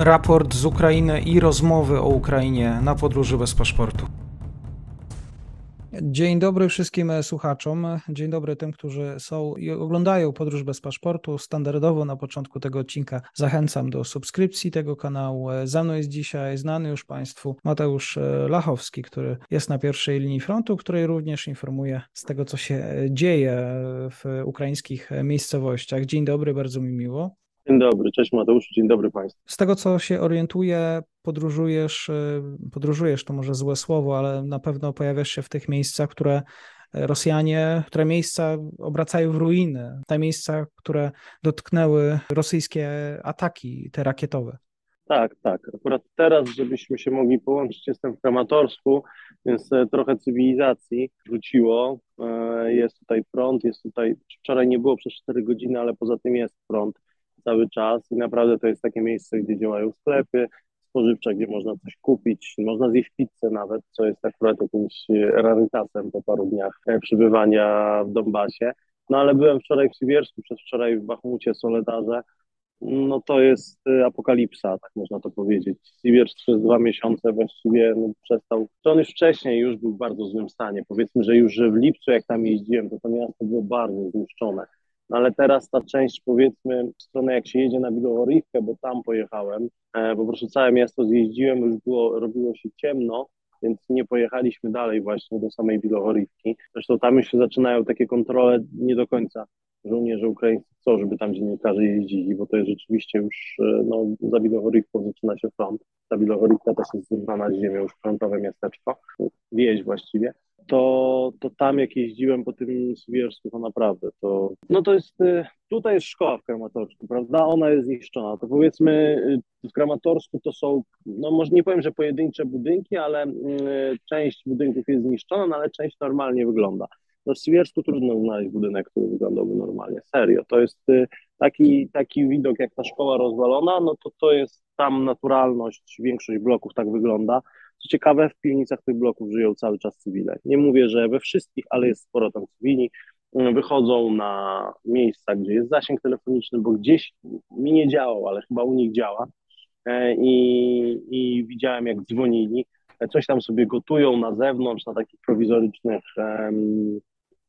raport z Ukrainy i rozmowy o Ukrainie na podróży bez paszportu. Dzień dobry wszystkim słuchaczom. Dzień dobry tym, którzy są i oglądają Podróż bez paszportu. Standardowo na początku tego odcinka zachęcam do subskrypcji tego kanału. Ze mną jest dzisiaj znany już Państwu Mateusz Lachowski, który jest na pierwszej linii frontu, której również informuje z tego, co się dzieje w ukraińskich miejscowościach. Dzień dobry, bardzo mi miło. Dzień dobry, cześć Mateusz, dzień dobry Państwu. Z tego co się orientuję, podróżujesz, y, podróżujesz to może złe słowo, ale na pewno pojawiasz się w tych miejscach, które Rosjanie, które miejsca obracają w ruiny, te miejsca, które dotknęły rosyjskie ataki, te rakietowe. Tak, tak. Akurat teraz, żebyśmy się mogli połączyć, jestem w Kramatorsku, więc e, trochę cywilizacji wróciło. E, jest tutaj prąd, jest tutaj, wczoraj nie było przez 4 godziny, ale poza tym jest prąd cały czas i naprawdę to jest takie miejsce, gdzie działają sklepy spożywcze, gdzie można coś kupić, można zjeść pizzę nawet, co jest akurat jakimś rarytasem po paru dniach e, przebywania w Donbasie. No ale byłem wczoraj w Siwiersku, przez wczoraj w Bachmucie, Soledarze, no to jest e, apokalipsa, tak można to powiedzieć. Siwiersk przez dwa miesiące właściwie no, przestał, to on już wcześniej już był w bardzo złym stanie. Powiedzmy, że już w lipcu, jak tam jeździłem, to to miasto było bardzo zniszczone. No ale teraz ta część, powiedzmy, w stronę jak się jedzie na Białorywkę, bo tam pojechałem, e, po prostu całe miasto zjeździłem, już było, robiło się ciemno, więc nie pojechaliśmy dalej właśnie do samej Białorywki. Zresztą tam już się zaczynają takie kontrole nie do końca. Żołnierze ukraińscy chcą, żeby tam dziennikarze jeździli, bo to jest rzeczywiście już, e, no, za Białorywką zaczyna się front. Ta Białorywka też jest zrównana z ziemią, już frontowe miasteczko, wieś właściwie to, to tam jak jeździłem po tym Siwiersku, to naprawdę to, no to jest, y, tutaj jest szkoła w Kramatorsku, prawda, ona jest zniszczona, to powiedzmy y, w Kramatorsku to są, no może nie powiem, że pojedyncze budynki, ale y, część budynków jest zniszczona, no ale część normalnie wygląda. No w trudno znaleźć budynek, który wyglądałby normalnie, serio, to jest taki, taki widok jak ta szkoła rozwalona, no to to jest tam naturalność, większość bloków tak wygląda, co ciekawe, w piwnicach tych bloków żyją cały czas cywile. Nie mówię, że we wszystkich, ale jest sporo tam cywili. Mm, wychodzą na miejsca, gdzie jest zasięg telefoniczny, bo gdzieś mi nie działał, ale chyba u nich działa. E, I, i widziałem, jak dzwonili. E, coś tam sobie gotują na zewnątrz, na takich prowizorycznych, um,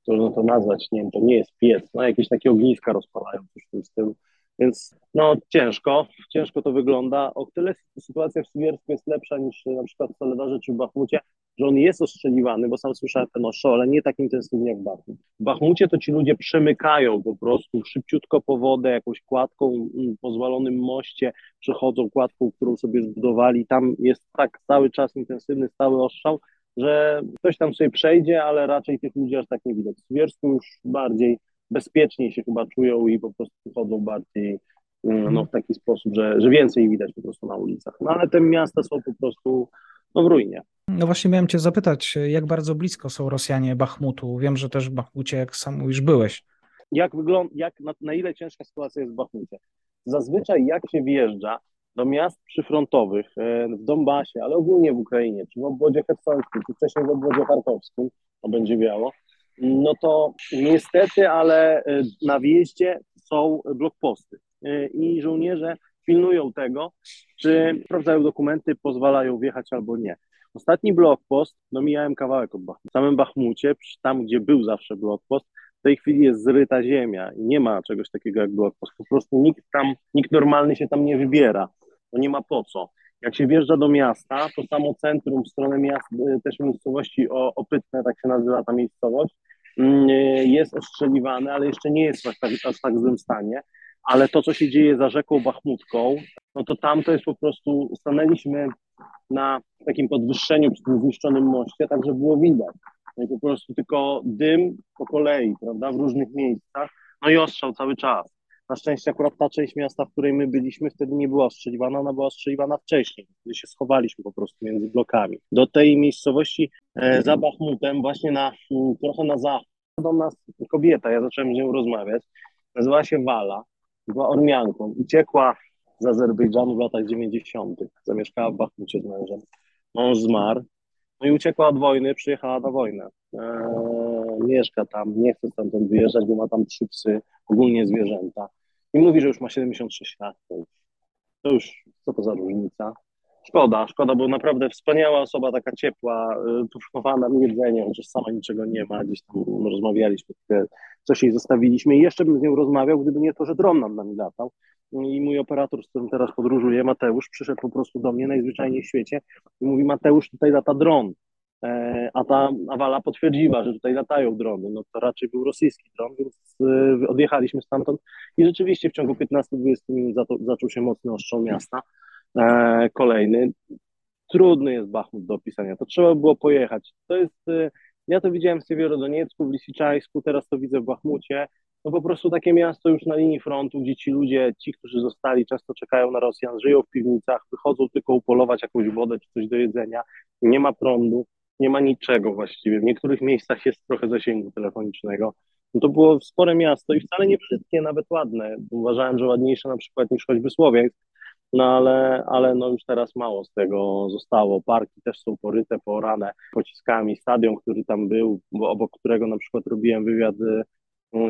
można to nazwać, nie wiem, to nie jest piec, no jakieś takie ogniska rozpalają, coś w tym stylu. Więc no ciężko, ciężko to wygląda. O tyle sytuacja w Siwiersku jest lepsza niż na przykład w Soledarze czy w Bachmucie, że on jest ostrzeliwany, bo sam słyszałem ten ostrzał, ale nie tak intensywnie jak w Bachmut. W Bachmucie to ci ludzie przemykają po prostu szybciutko po wodę, jakąś kładką, mm, pozwolonym moście, przechodzą kładką, którą sobie zbudowali. Tam jest tak cały czas intensywny, stały ostrzał, że ktoś tam sobie przejdzie, ale raczej tych ludzi aż tak nie widać. W Siwiersku już bardziej bezpieczniej się chyba czują i po prostu chodzą bardziej mm, no, w taki sposób, że, że więcej widać po prostu na ulicach. No ale te miasta są po prostu no, w ruinie. No właśnie miałem cię zapytać, jak bardzo blisko są Rosjanie Bachmutu? Wiem, że też w Bachmucie, jak sam mówisz, byłeś. Jak wygląda, jak, na, na ile ciężka sytuacja jest w Bachmucie? Zazwyczaj jak się wjeżdża do miast przyfrontowych e, w Donbasie, ale ogólnie w Ukrainie, czy w obwodzie hersońskim, czy wcześniej w obwodzie charkowskim, to będzie biało, no to niestety, ale e, na wjeździe są blokposty e, i żołnierze pilnują tego, czy sprawdzają dokumenty, pozwalają wjechać albo nie. Ostatni blokpost, no mijałem kawałek od Bachmutu. W samym Bachmucie, tam gdzie był zawsze blokpost, w tej chwili jest zryta ziemia i nie ma czegoś takiego jak blokpost. Po prostu nikt tam, nikt normalny się tam nie wybiera, bo nie ma po co. Jak się wjeżdża do miasta, to samo centrum w stronę miast, e, też miejscowości Opytne, tak się nazywa ta miejscowość, mm, jest ostrzeliwane, ale jeszcze nie jest w tak, aż tak złym stanie. Ale to, co się dzieje za rzeką Bachmutką, no to tam to jest po prostu, stanęliśmy na takim podwyższeniu przy tym zniszczonym moście, tak że było widać. No i po prostu tylko dym po kolei, prawda, w różnych miejscach, no i ostrzał cały czas. Na szczęście akurat ta część miasta, w której my byliśmy, wtedy nie była ostrzeliwana, ona była ostrzeliwana wcześniej, kiedy się schowaliśmy po prostu między blokami. Do tej miejscowości e, za Bachmutem, właśnie na, mm, trochę na zachód, do nas kobieta, ja zacząłem z nią rozmawiać, nazywała się Wala, była Ormianką, uciekła z Azerbejdżanu w latach 90., zamieszkała w Bachmucie z mężem. Mąż zmarł, no i uciekła od wojny, przyjechała na wojnę. Eee, mieszka tam, nie chce stamtąd wyjeżdżać, bo ma tam trzy psy, ogólnie zwierzęta. I mówi, że już ma 76 lat. To już, to już co to za różnica. Szkoda, szkoda, bo naprawdę wspaniała osoba, taka ciepła, y, poszkodowana nam jedzenie, chociaż sama niczego nie ma, gdzieś tam rozmawialiśmy, coś jej zostawiliśmy i jeszcze bym z nią rozmawiał, gdyby nie to, że dron nam nami latał. I mój operator, z którym teraz podróżuję, Mateusz, przyszedł po prostu do mnie najzwyczajniej w świecie i mówi, Mateusz, tutaj lata dron. E, a ta Awala potwierdziła, że tutaj latają drony. No to raczej był rosyjski dron, więc y, odjechaliśmy stamtąd i rzeczywiście w ciągu 15-20 minut zaczął się mocny ostrzął miasta. E, kolejny. Trudny jest Bachmut do opisania, to trzeba było pojechać. To jest, e, ja to widziałem w Siewierodoniecku, w Lisiczańsku, teraz to widzę w Bachmucie. No po prostu takie miasto już na linii frontu, gdzie ci ludzie, ci, którzy zostali, często czekają na Rosjan, żyją w piwnicach, wychodzą tylko upolować jakąś wodę czy coś do jedzenia, nie ma prądu, nie ma niczego właściwie. W niektórych miejscach jest trochę zasięgu telefonicznego. No to było spore miasto i wcale nie wszystkie, nawet ładne. Uważałem, że ładniejsze na przykład niż choćby Słowiańsk, no ale, ale no już teraz mało z tego zostało. Parki też są poryte, porane pociskami. Stadion, który tam był, obok którego na przykład robiłem wywiad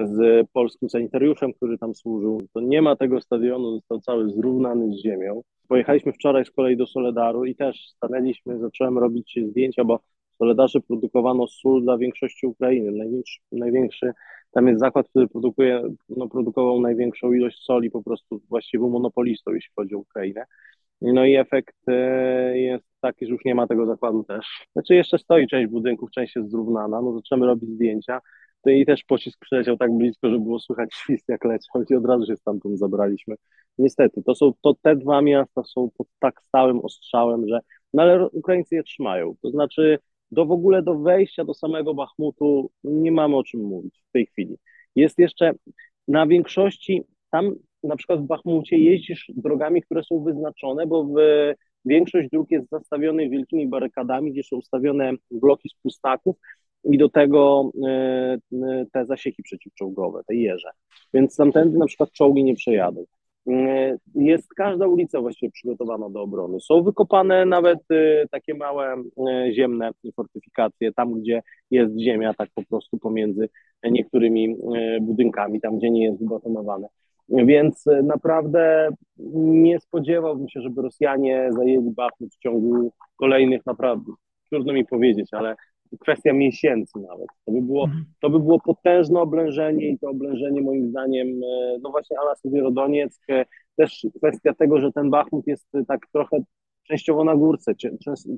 z polskim sanitariuszem, który tam służył. To nie ma tego stadionu, został cały zrównany z ziemią. Pojechaliśmy wczoraj z kolei do Soledaru i też stanęliśmy, zacząłem robić zdjęcia, bo w Soledarze produkowano sól dla większości Ukrainy. Największy, największy tam jest zakład, który produkuje, no, produkował największą ilość soli, po prostu właściwie był monopolistą, jeśli chodzi o Ukrainę. No i efekt e, jest taki, że już nie ma tego zakładu też. Znaczy jeszcze stoi część budynków, część jest zrównana, no zaczynamy robić zdjęcia. To i też pocisk przyleciał tak blisko, że było słychać świst jak leciał i od razu się stamtąd zabraliśmy. Niestety, to są, to te dwa miasta są pod tak stałym ostrzałem, że, no ale Ukraińcy je trzymają. To znaczy do w ogóle do wejścia do samego Bachmutu nie mamy o czym mówić w tej chwili. Jest jeszcze na większości, tam na przykład w Bachmucie jeździsz drogami, które są wyznaczone, bo w, większość dróg jest zastawionych wielkimi barykadami, gdzie są ustawione bloki z pustaków i do tego e, te zasieki przeciwczołgowe, te jeże. Więc tamtędy na przykład czołgi nie przejadą. E, jest każda ulica właściwie przygotowana do obrony. Są wykopane nawet e, takie małe e, ziemne fortyfikacje, tam gdzie jest ziemia, tak po prostu pomiędzy niektórymi budynkami, tam gdzie nie jest wybetonowane. Więc naprawdę nie spodziewałbym się, żeby Rosjanie zajęli Bachmut w ciągu kolejnych, naprawdę, trudno mi powiedzieć, ale kwestia miesięcy nawet. To by było, mhm. to by było potężne oblężenie i to oblężenie moim zdaniem, e, no właśnie Ala Siewierodonieck, e, też kwestia tego, że ten Bachmut jest e, tak trochę częściowo na górce,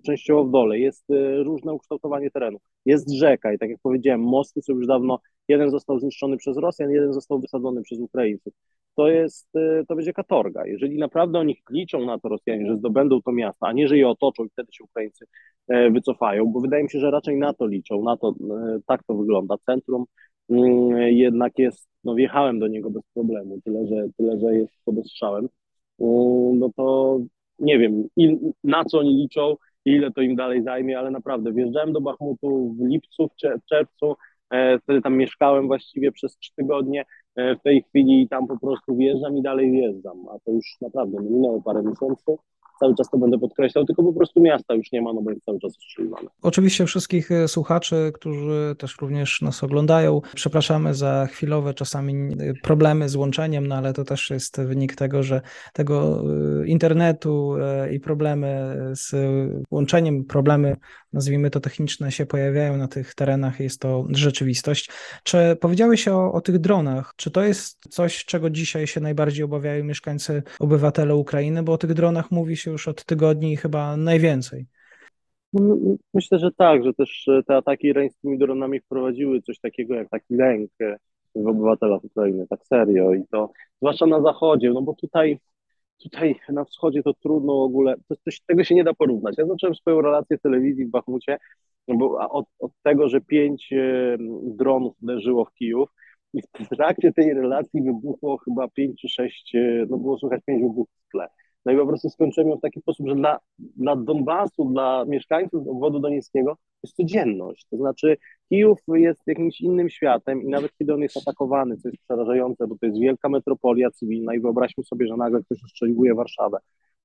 częściowo w dole, jest różne ukształtowanie terenu. Jest rzeka i tak jak powiedziałem, mosty są już dawno, jeden został zniszczony przez Rosjan, jeden został wysadzony przez Ukraińców to jest, y, to będzie katorga. Jeżeli naprawdę oni liczą na to Rosjanie, że zdobędą to miasto, a nie, że je otoczą i wtedy się Ukraińcy e, wycofają, bo wydaje mi się, że raczej na to liczą, na to, e, tak to wygląda. Centrum mm, jednak jest, no wjechałem do niego bez problemu, tyle, że, tyle, że jest pod ostrzałem, no to nie wiem, na co oni liczą, ile to im dalej zajmie, ale naprawdę wjeżdżałem do Bachmutu w lipcu, w czerwcu, wtedy tam mieszkałem właściwie przez trzy tygodnie, E, w tej chwili tam po prostu wjeżdżam i dalej wjeżdżam, a to już naprawdę minęło parę miesięcy cały czas to będę podkreślał, tylko po prostu miasta już nie ma, no bo jest cały czas ostrzeliwane. Oczywiście wszystkich e, słuchaczy, którzy też również nas oglądają, przepraszamy za chwilowe czasami e, problemy z łączeniem, no ale to też jest wynik tego, że tego e, internetu i problemy z łączeniem, problemy nazwijmy to techniczne się pojawiają na tych terenach, jest to rzeczywistość. Czy powiedziałeś o, o tych dronach? Czy to jest coś, czego dzisiaj się najbardziej obawiają mieszkańcy, obywatele Ukrainy? Bo o tych dronach mówi się już od tygodni chyba najwięcej. No, myślę, że tak, że też e, te ataki irańskimi dronami wprowadziły coś takiego jak taki lęk e, w obywatelach Ukrainy, tak serio i to zwłaszcza na zachodzie, no bo tutaj tutaj na wschodzie to trudno w ogóle, to, to, tego się nie da porównać. Ja zacząłem swoją relację telewizji w Bachmucie bo od, od tego, że pięć e, dronów uderzyło w Kijów i w trakcie tej relacji wybuchło chyba pięć czy sześć, no było słychać pięć wybuchów w tle. No i po prostu skończyłem ją w taki sposób, że dla, dla Donbasu, dla mieszkańców obwodu donieckiego jest codzienność. To znaczy Kijów jest jakimś innym światem i nawet kiedy on jest atakowany, co jest przerażające, bo to jest wielka metropolia cywilna i wyobraźmy sobie, że nagle ktoś ostrzeliwuje Warszawę.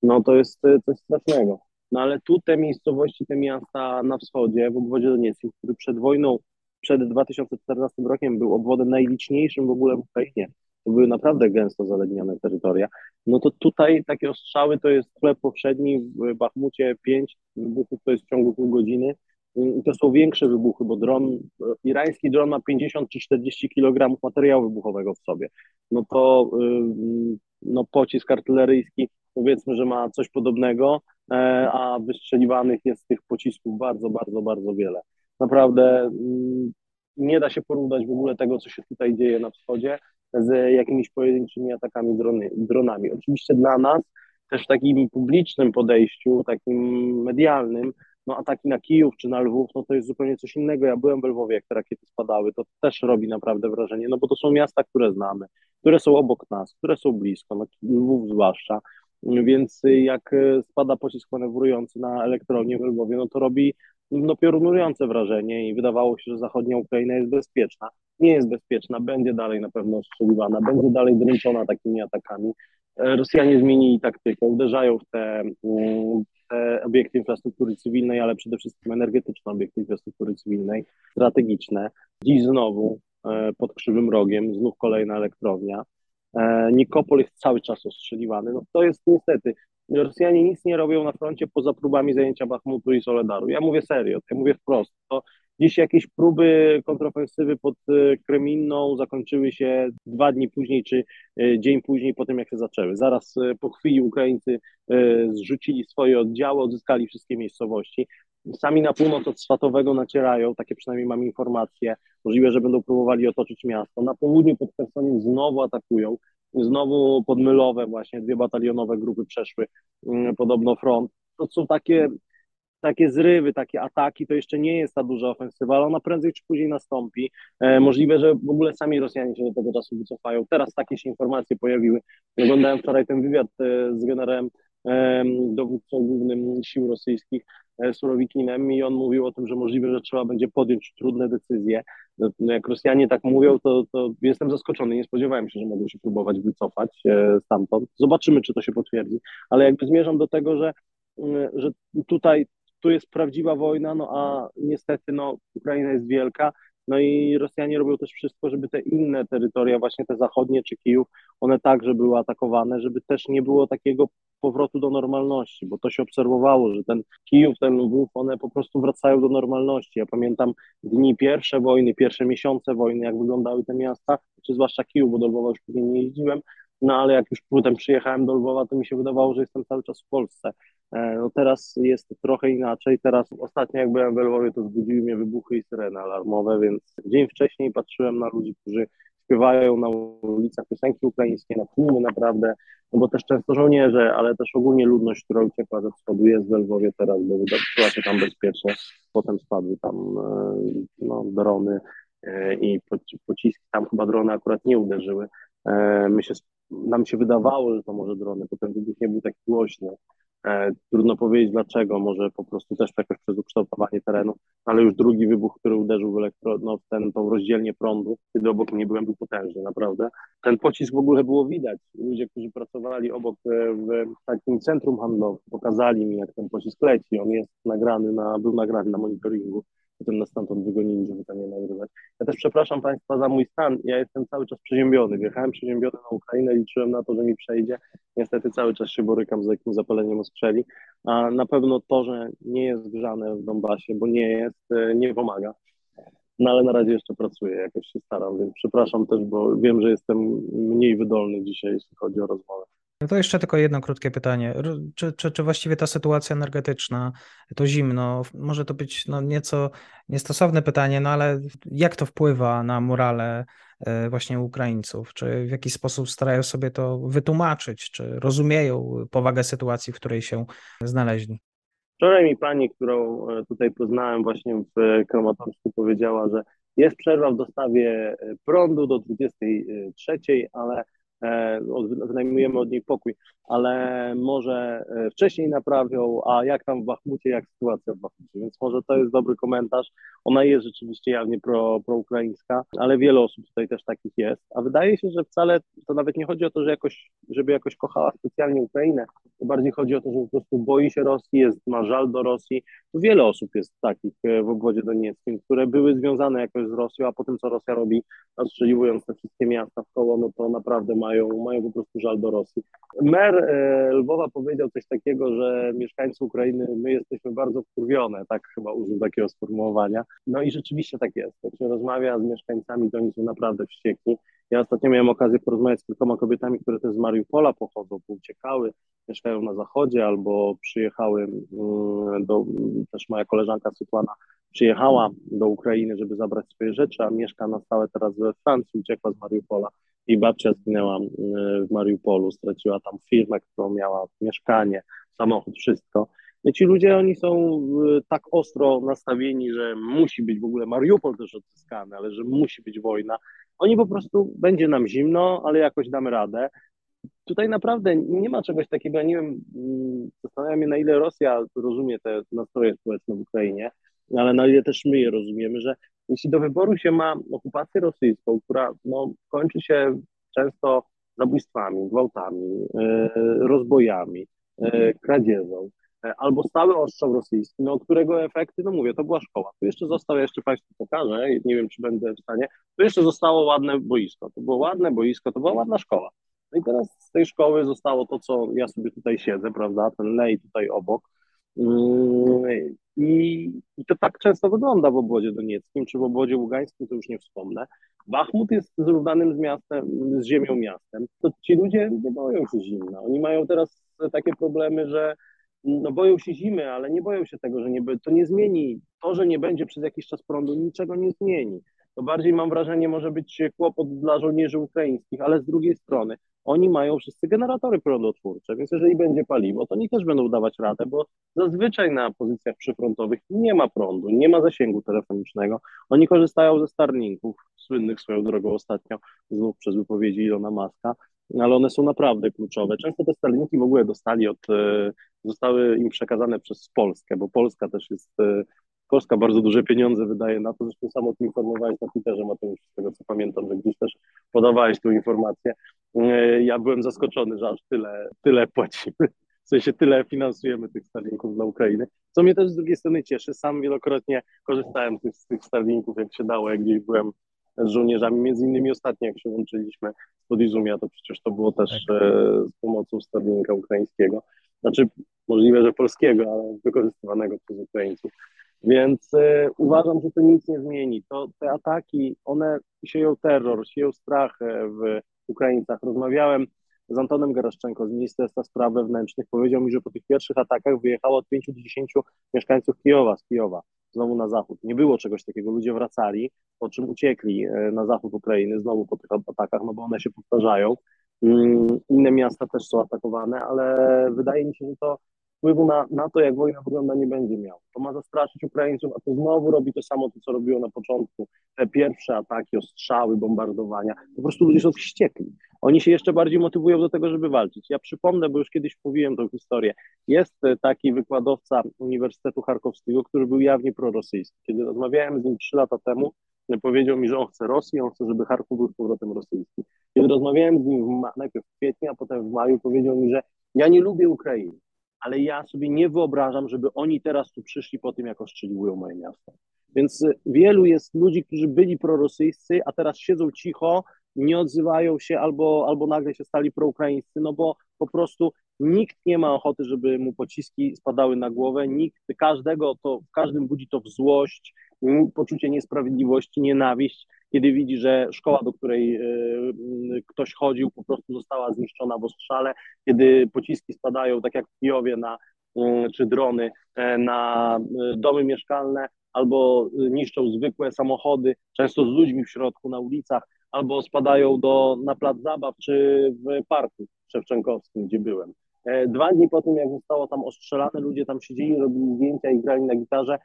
No to jest coś strasznego. No ale tu te miejscowości, te miasta na wschodzie, w obwodzie donieckim, który przed wojną, przed 2014 rokiem był obwodem najliczniejszym w ogóle w Ukrainie, to były naprawdę gęsto zalednione terytoria, no to tutaj takie ostrzały to jest chleb powszedni w Bachmucie 5 wybuchów to jest w ciągu pół godziny, i to są większe wybuchy, bo dron, irański dron ma 50 czy 40 kg materiału wybuchowego w sobie. No to no pocisk artyleryjski powiedzmy, że ma coś podobnego, e, a wystrzeliwanych jest tych pocisków bardzo, bardzo, bardzo wiele. Naprawdę nie da się porównać w ogóle tego, co się tutaj dzieje na wschodzie z jakimiś pojedynczymi atakami drony, dronami. Oczywiście dla nas też w takim publicznym podejściu, takim medialnym, no ataki na Kijów czy na Lwów, no to jest zupełnie coś innego. Ja byłem w Lwowie, jak te rakiety spadały, to też robi naprawdę wrażenie, no bo to są miasta, które znamy, które są obok nas, które są blisko, no Lwów zwłaszcza, więc jak spada pocisk manewrujący na elektrownię w Lwowie, no to robi no, piorunujące wrażenie i wydawało się, że zachodnia Ukraina jest bezpieczna. Nie jest bezpieczna, będzie dalej na pewno ostrzeliwana, będzie dalej dręczona takimi atakami. Rosjanie zmienili taktykę, uderzają w te, te obiekty infrastruktury cywilnej, ale przede wszystkim energetyczne obiekty infrastruktury cywilnej, strategiczne. Dziś znowu e, pod krzywym rogiem, znów kolejna elektrownia. E, Nikopol jest cały czas ostrzeliwany. No to jest niestety, Rosjanie nic nie robią na froncie poza próbami zajęcia Bachmutu i Soledaru. Ja mówię serio, ja mówię wprost. To Dziś jakieś próby kontrofensywy pod e, Kreminną zakończyły się dwa dni później, czy e, dzień później po tym, jak się zaczęły. Zaraz e, po chwili Ukraińcy zrzucili swoje oddziały, odzyskali wszystkie miejscowości. Sami na północ od Swatowego nacierają, takie przynajmniej mam informacje. Możliwe, że będą próbowali otoczyć miasto. Na południu pod Chersoniem znowu atakują. Znowu podmylowe właśnie, dwie batalionowe grupy przeszły mm, podobno front. To są takie takie zrywy, takie ataki, to jeszcze nie jest ta duża ofensywa, ale ona prędzej czy później nastąpi. E, możliwe, że w ogóle sami Rosjanie się do tego czasu wycofają. Teraz takie się informacje pojawiły. Oglądałem wczoraj ten wywiad e, z generałem dowódcą głównym sił rosyjskich, e, Surowikinem i on mówił o tym, że możliwe, że trzeba będzie podjąć trudne decyzje. No, no jak Rosjanie tak mówią, to, to jestem zaskoczony. Nie spodziewałem się, że mogą się próbować wycofać e, stamtąd. Zobaczymy, czy to się potwierdzi. Ale jakby zmierzam do tego, że że tutaj tu jest prawdziwa wojna, no a niestety no, Ukraina jest wielka, no i Rosjanie robią też wszystko, żeby te inne terytoria, właśnie te zachodnie czy Kijów, one także były atakowane, żeby też nie było takiego powrotu do normalności, bo to się obserwowało, że ten Kijów, ten Lwów, one po prostu wracają do normalności. Ja pamiętam dni pierwsze wojny, pierwsze miesiące wojny, jak wyglądały te miasta, czy zwłaszcza Kijów, bo do Lwowa już później nie jeździłem, no ale jak już potem przyjechałem do Lwowa, to mi się wydawało, że jestem cały czas w Polsce. E, no teraz jest trochę inaczej. Teraz ostatnio jak byłem w Lwowie, to zbudziły mnie wybuchy i syreny alarmowe, więc dzień wcześniej patrzyłem na ludzi, którzy śpiewają na ulicach piosenki ukraińskie, na tłumy naprawdę, no bo też często żołnierze, ale też ogólnie ludność, która uciekła ze wschodu jest w Lwowie teraz, bo czuła się tam bezpiecznie. Potem spadły tam e, no, drony e, i pociski, tam chyba drony akurat nie uderzyły. My się nam się wydawało, że to może drony, potem wybuch nie był taki głośny. E, trudno powiedzieć dlaczego, może po prostu też jakoś przez ukształtowanie terenu, ale już drugi wybuch, który uderzył w, elektro, no, w ten, tą rozdzielnię prądu, kiedy obok mnie byłem, był potężny, naprawdę. Ten pocisk w ogóle było widać. Ludzie, którzy pracowali obok e, w takim centrum handlowym, pokazali mi, jak ten pocisk leci. On jest nagrany na, był nagrany na monitoringu potem nas stamtąd wygonili, żeby tam nie nagrywać. Ja też przepraszam Państwa za mój stan. Ja jestem cały czas przeziębiony. Wjechałem przeziębiony na Ukrainę, liczyłem na to, że mi przejdzie. Niestety cały czas się borykam z jakimś zapaleniem oskrzeli. A na pewno to, że nie jest grzane w Donbasie, bo nie jest, e, nie pomaga. No ale na razie jeszcze pracuję, jakoś się staram, więc przepraszam też, bo wiem, że jestem mniej wydolny dzisiaj, jeśli chodzi o rozmowę. No to jeszcze tylko jedno krótkie pytanie. Czy, czy, czy właściwie ta sytuacja energetyczna, to zimno, może to być no nieco niestosowne pytanie, no ale jak to wpływa na morale e, właśnie Ukraińców? Czy w jakiś sposób starają sobie to wytłumaczyć? Czy rozumieją powagę sytuacji, w której się znaleźli? Wczoraj mi pani, którą e, tutaj poznałem właśnie w Kromatorsku powiedziała, że jest przerwa w dostawie e, prądu do 23, ale wynajmujemy od niej pokój, ale może e, wcześniej naprawią, a jak tam w Bachmucie, jak sytuacja w Bachmucie, więc może to jest dobry komentarz. Ona jest rzeczywiście jawnie pro, proukraińska, ale wiele osób tutaj też takich jest, a wydaje się, że wcale to nawet nie chodzi o to, że jakoś, żeby jakoś kochała specjalnie Ukrainę, bardziej chodzi o to, że po prostu boi się Rosji, jest, ma żal do Rosji. Tu wiele osób jest takich e, w obwodzie donieckim, które były związane jakoś z Rosją, a po tym, co Rosja robi, ostrzeliwując te wszystkie miasta w koło, no to naprawdę mają, mają po prostu żal do Rosji. Mer e, Lwowa powiedział coś takiego, że mieszkańcy Ukrainy, my jesteśmy bardzo wkurwione, tak chyba użył takiego sformułowania. No i rzeczywiście tak jest. Jak się rozmawia z mieszkańcami, to oni są naprawdę wściekli. Ja ostatnio miałem okazję porozmawiać z kilkoma kobietami, które też z Mariupola pochodzą, uciekały, mieszkają na zachodzie albo przyjechały mm, do, też moja koleżanka Sytuana przyjechała do Ukrainy, żeby zabrać swoje rzeczy, a mieszka na stałe teraz we Francji, uciekła z Mariupola i babcia zginęła mm, w Mariupolu, straciła tam firmę, którą miała, mieszkanie, samochód, wszystko. No ci ludzie, oni są y, tak ostro nastawieni, że musi być w ogóle Mariupol też odzyskany, ale że musi być wojna. Oni po prostu, będzie nam zimno, ale jakoś damy radę. Tutaj naprawdę nie ma czegoś takiego, ja nie wiem, mm, zastanawiam się na ile Rosja rozumie te nastroje społeczne w Ukrainie, ale na ile też my je rozumiemy, że jeśli do wyboru się ma okupację rosyjską, która no, kończy się często zabójstwami, gwałtami, e, rozbojami, e, kradzieżą, e, albo stały ostrzał rosyjski, no którego efekty, no mówię, to była szkoła. Tu jeszcze zostało, jeszcze Państwu pokażę, nie wiem, czy będę w stanie, tu jeszcze zostało ładne boisko. To było ładne boisko, to była ładna szkoła. No i teraz z tej szkoły zostało to, co ja sobie tutaj siedzę, prawda, ten lej tutaj obok. I, I to tak często wygląda w obwodzie donieckim, czy w obwodzie ługańskim, to już nie wspomnę. Bachmut jest zrównanym z miastem, z ziemią miastem. To ci ludzie nie boją się zimna. Oni mają teraz takie problemy, że no boją się zimy, ale nie boją się tego, że nie, to nie zmieni. To, że nie będzie przez jakiś czas prądu, niczego nie zmieni. To bardziej mam wrażenie może być kłopot dla żołnierzy ukraińskich, ale z drugiej strony oni mają wszyscy generatory prądotwórcze, więc jeżeli będzie paliwo, to oni też będą dawać radę, bo zazwyczaj na pozycjach przyfrontowych nie ma prądu, nie ma zasięgu telefonicznego. Oni korzystają ze Starlinków, słynnych swoją drogą ostatnio, znów przez wypowiedzi Ilona Maska, ale one są naprawdę kluczowe. Często te Starlinki w ogóle dostali od, e, zostały im przekazane przez Polskę, bo Polska też jest e, Polska bardzo duże pieniądze wydaje na to, zresztą sam o tym informowałeś na Twitterze, Mateusz, z tego co pamiętam, że gdzieś też podawałeś tą informację. E, ja byłem zaskoczony, że aż tyle, tyle płacimy, w sensie tyle finansujemy tych Starlinków dla Ukrainy, co mnie też z drugiej strony cieszy. Sam wielokrotnie korzystałem z tych Starlinków, jak się dało, jak gdzieś byłem z żołnierzami, między innymi ostatnio, jak się łączyliśmy z Podizumia, to przecież to było też tak. E, z pomocą Starlinka ukraińskiego. Znaczy, możliwe, że polskiego, ale wykorzystywanego przez Ukraińców. Więc y, uważam, że to nic nie zmieni. To, te ataki, one sieją terror, sieją strach w Ukraińcach. Rozmawiałem z Antonem Garaszczenko z Ministerstwa Spraw Wewnętrznych. Powiedział mi, że po tych pierwszych atakach wyjechało od 5 do 10 mieszkańców Kijowa, z Kijowa, znowu na zachód. Nie było czegoś takiego. Ludzie wracali, po czym uciekli e, na zachód Ukrainy, znowu po tych atakach, no bo one się powtarzają. Mm, inne miasta też są atakowane, ale wydaje mi się, że to wpływu na, na to, jak wojna wygląda, nie będzie miał. To ma zastraszyć Ukraińców, a to znowu robi to samo, to co robiło na początku. Te pierwsze ataki, ostrzały, bombardowania. Po prostu ludzie są wściekli. Oni się jeszcze bardziej motywują do tego, żeby walczyć. Ja przypomnę, bo już kiedyś mówiłem tą historię. Jest e, taki wykładowca Uniwersytetu Charkowskiego, który był jawnie prorosyjski. Kiedy rozmawiałem z nim trzy lata temu, powiedział mi, że on chce Rosji, on chce, żeby Charków był z powrotem rosyjski. Kiedy rozmawiałem z nim w najpierw w kwietniu, a potem w maju, powiedział mi, że ja nie lubię Ukrainy ale ja sobie nie wyobrażam, żeby oni teraz tu przyszli po tym, jak ostrzeliwują moje miasto. Więc y, wielu jest ludzi, którzy byli prorosyjscy, a teraz siedzą cicho, nie odzywają się albo, albo nagle się stali proukraińscy, no bo po prostu nikt nie ma ochoty, żeby mu pociski spadały na głowę, nikt, każdego to, w każdym budzi to w złość, poczucie niesprawiedliwości, nienawiść, kiedy widzi, że szkoła, do której e, ktoś chodził, po prostu została zniszczona w ostrzale, kiedy pociski spadają, tak jak w Kijowie, na, czy drony e, na e, domy mieszkalne, albo niszczą zwykłe samochody, często z ludźmi w środku na ulicach, albo spadają do, na plac zabaw, czy w parku Szewczenkowskim, gdzie byłem. Dwa dni po tym, jak zostało tam ostrzelane, ludzie tam siedzieli, robili zdjęcia i grali na gitarze,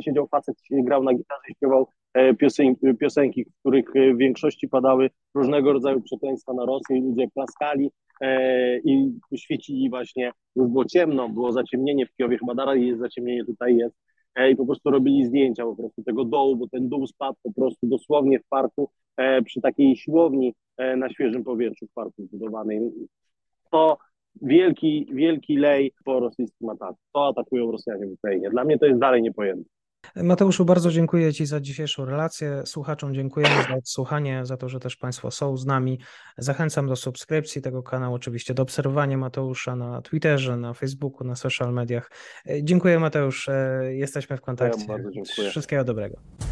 siedział facet, grał na gitarze i śpiewał e, piosenki, piosenki, w których e, w większości padały różnego rodzaju przekleństwa na Rosję i ludzie klaskali e, i świecili właśnie, już było ciemno, było zaciemnienie w Kijowie, chyba dalej jest zaciemnienie, tutaj jest, e, i po prostu robili zdjęcia po prostu tego dołu, bo ten dół spadł po prostu dosłownie w parku, e, przy takiej siłowni e, na świeżym powietrzu w parku zbudowanej. To wielki, wielki lej po rosyjskim ataku. To atakują Rosjanie w Ukrainie. Dla mnie to jest dalej niepojęte. Mateuszu, bardzo dziękuję Ci za dzisiejszą relację. Słuchaczom dziękujemy za odsłuchanie, za to, że też Państwo są z nami. Zachęcam do subskrypcji tego kanału, oczywiście do obserwowania Mateusza na Twitterze, na Facebooku, na social mediach. Dziękuję Mateusz, e, jesteśmy w kontakcie. bardzo dziękuję. Wszystkiego dobrego.